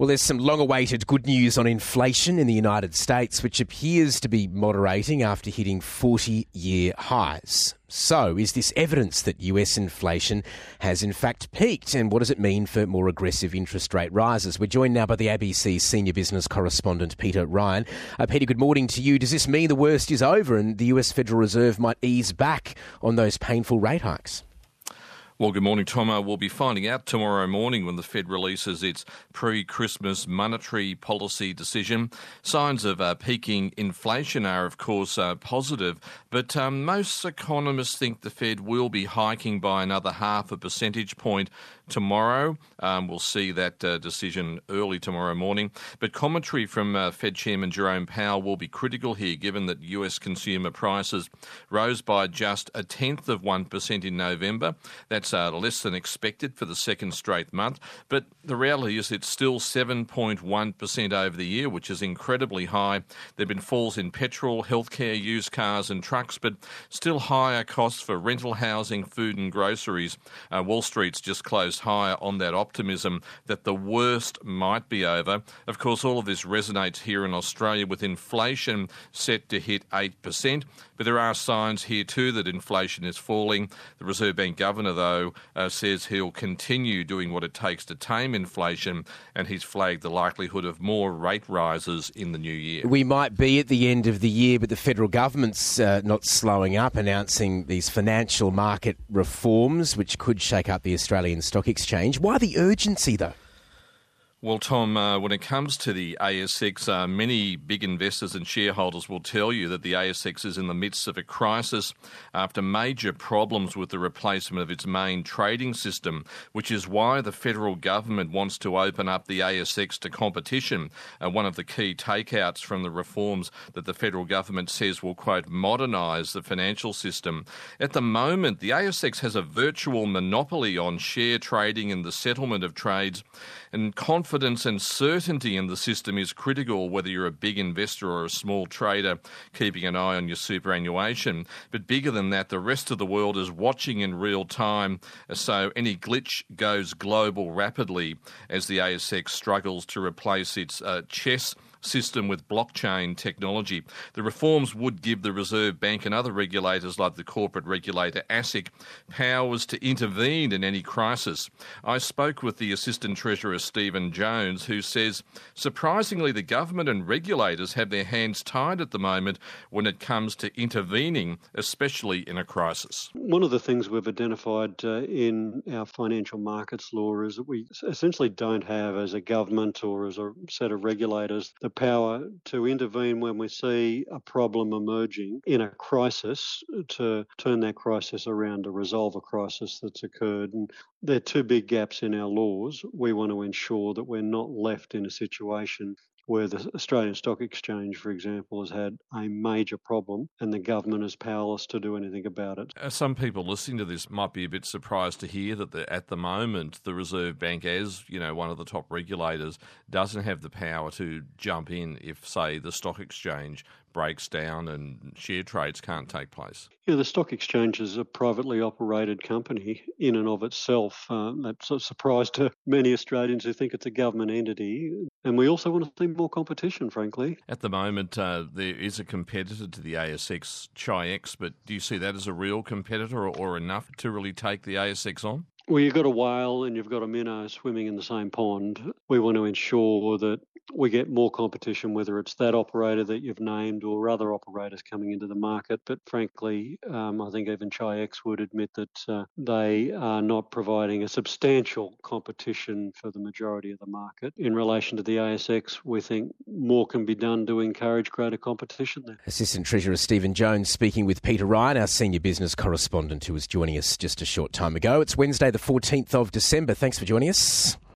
Well, there's some long awaited good news on inflation in the United States, which appears to be moderating after hitting 40 year highs. So, is this evidence that US inflation has in fact peaked? And what does it mean for more aggressive interest rate rises? We're joined now by the ABC senior business correspondent, Peter Ryan. Uh, Peter, good morning to you. Does this mean the worst is over and the US Federal Reserve might ease back on those painful rate hikes? Well, good morning, Tom. Uh, we'll be finding out tomorrow morning when the Fed releases its pre Christmas monetary policy decision. Signs of uh, peaking inflation are, of course, uh, positive, but um, most economists think the Fed will be hiking by another half a percentage point tomorrow. Um, we'll see that uh, decision early tomorrow morning. But commentary from uh, Fed Chairman Jerome Powell will be critical here, given that US consumer prices rose by just a tenth of 1% in November. That's uh, less than expected for the second straight month. But the reality is it's still 7.1% over the year, which is incredibly high. There have been falls in petrol, healthcare, used cars, and trucks, but still higher costs for rental housing, food, and groceries. Uh, Wall Street's just closed higher on that optimism that the worst might be over. Of course, all of this resonates here in Australia with inflation set to hit 8%. But there are signs here too that inflation is falling. The Reserve Bank Governor, though, uh, says he'll continue doing what it takes to tame inflation, and he's flagged the likelihood of more rate rises in the new year. We might be at the end of the year, but the federal government's uh, not slowing up, announcing these financial market reforms, which could shake up the Australian Stock Exchange. Why the urgency, though? Well, Tom, uh, when it comes to the ASX, uh, many big investors and shareholders will tell you that the ASX is in the midst of a crisis after major problems with the replacement of its main trading system, which is why the federal government wants to open up the ASX to competition. Uh, one of the key takeouts from the reforms that the federal government says will, quote, modernise the financial system. At the moment, the ASX has a virtual monopoly on share trading and the settlement of trades, and confidence and certainty in the system is critical, whether you're a big investor or a small trader keeping an eye on your superannuation. But bigger than that, the rest of the world is watching in real time, so any glitch goes global rapidly as the ASX struggles to replace its uh, CHESS system with blockchain technology. The reforms would give the Reserve Bank and other regulators, like the corporate regulator ASIC, powers to intervene in any crisis. I spoke with the Assistant Treasurer Stephen Jones, who says surprisingly, the government and regulators have their hands tied at the moment when it comes to intervening, especially in a crisis. One of the things we've identified uh, in our financial markets law is that we essentially don't have, as a government or as a set of regulators, the the power to intervene when we see a problem emerging in a crisis uh, to turn that crisis around to resolve a crisis that's occurred. And there are two big gaps in our laws. We want to ensure that we're not left in a situation where the Australian Stock Exchange, for example, has had a major problem and the government is powerless to do anything about it. Uh, some people listening to this might be a bit surprised to hear that the, at the moment the Reserve Bank, as you know, one of the top regulators, doesn't have the power to jump in if, say, the stock exchange breaks down and share trades can't take place. Yeah, the stock exchange is a privately operated company in and of itself. Uh, that's a surprise to many Australians who think it's a government entity. And we also want to see more competition, frankly. At the moment, uh, there is a competitor to the ASX, Chi-X, but do you see that as a real competitor or, or enough to really take the ASX on? Well, you've got a whale and you've got a minnow swimming in the same pond. We want to ensure that we get more competition, whether it's that operator that you've named or other operators coming into the market. But frankly, um, I think even Chi-X would admit that uh, they are not providing a substantial competition for the majority of the market. In relation to the ASX, we think more can be done to encourage greater competition there. Assistant Treasurer Stephen Jones speaking with Peter Ryan, our senior business correspondent who was joining us just a short time ago. It's Wednesday, the 14th of December. Thanks for joining us.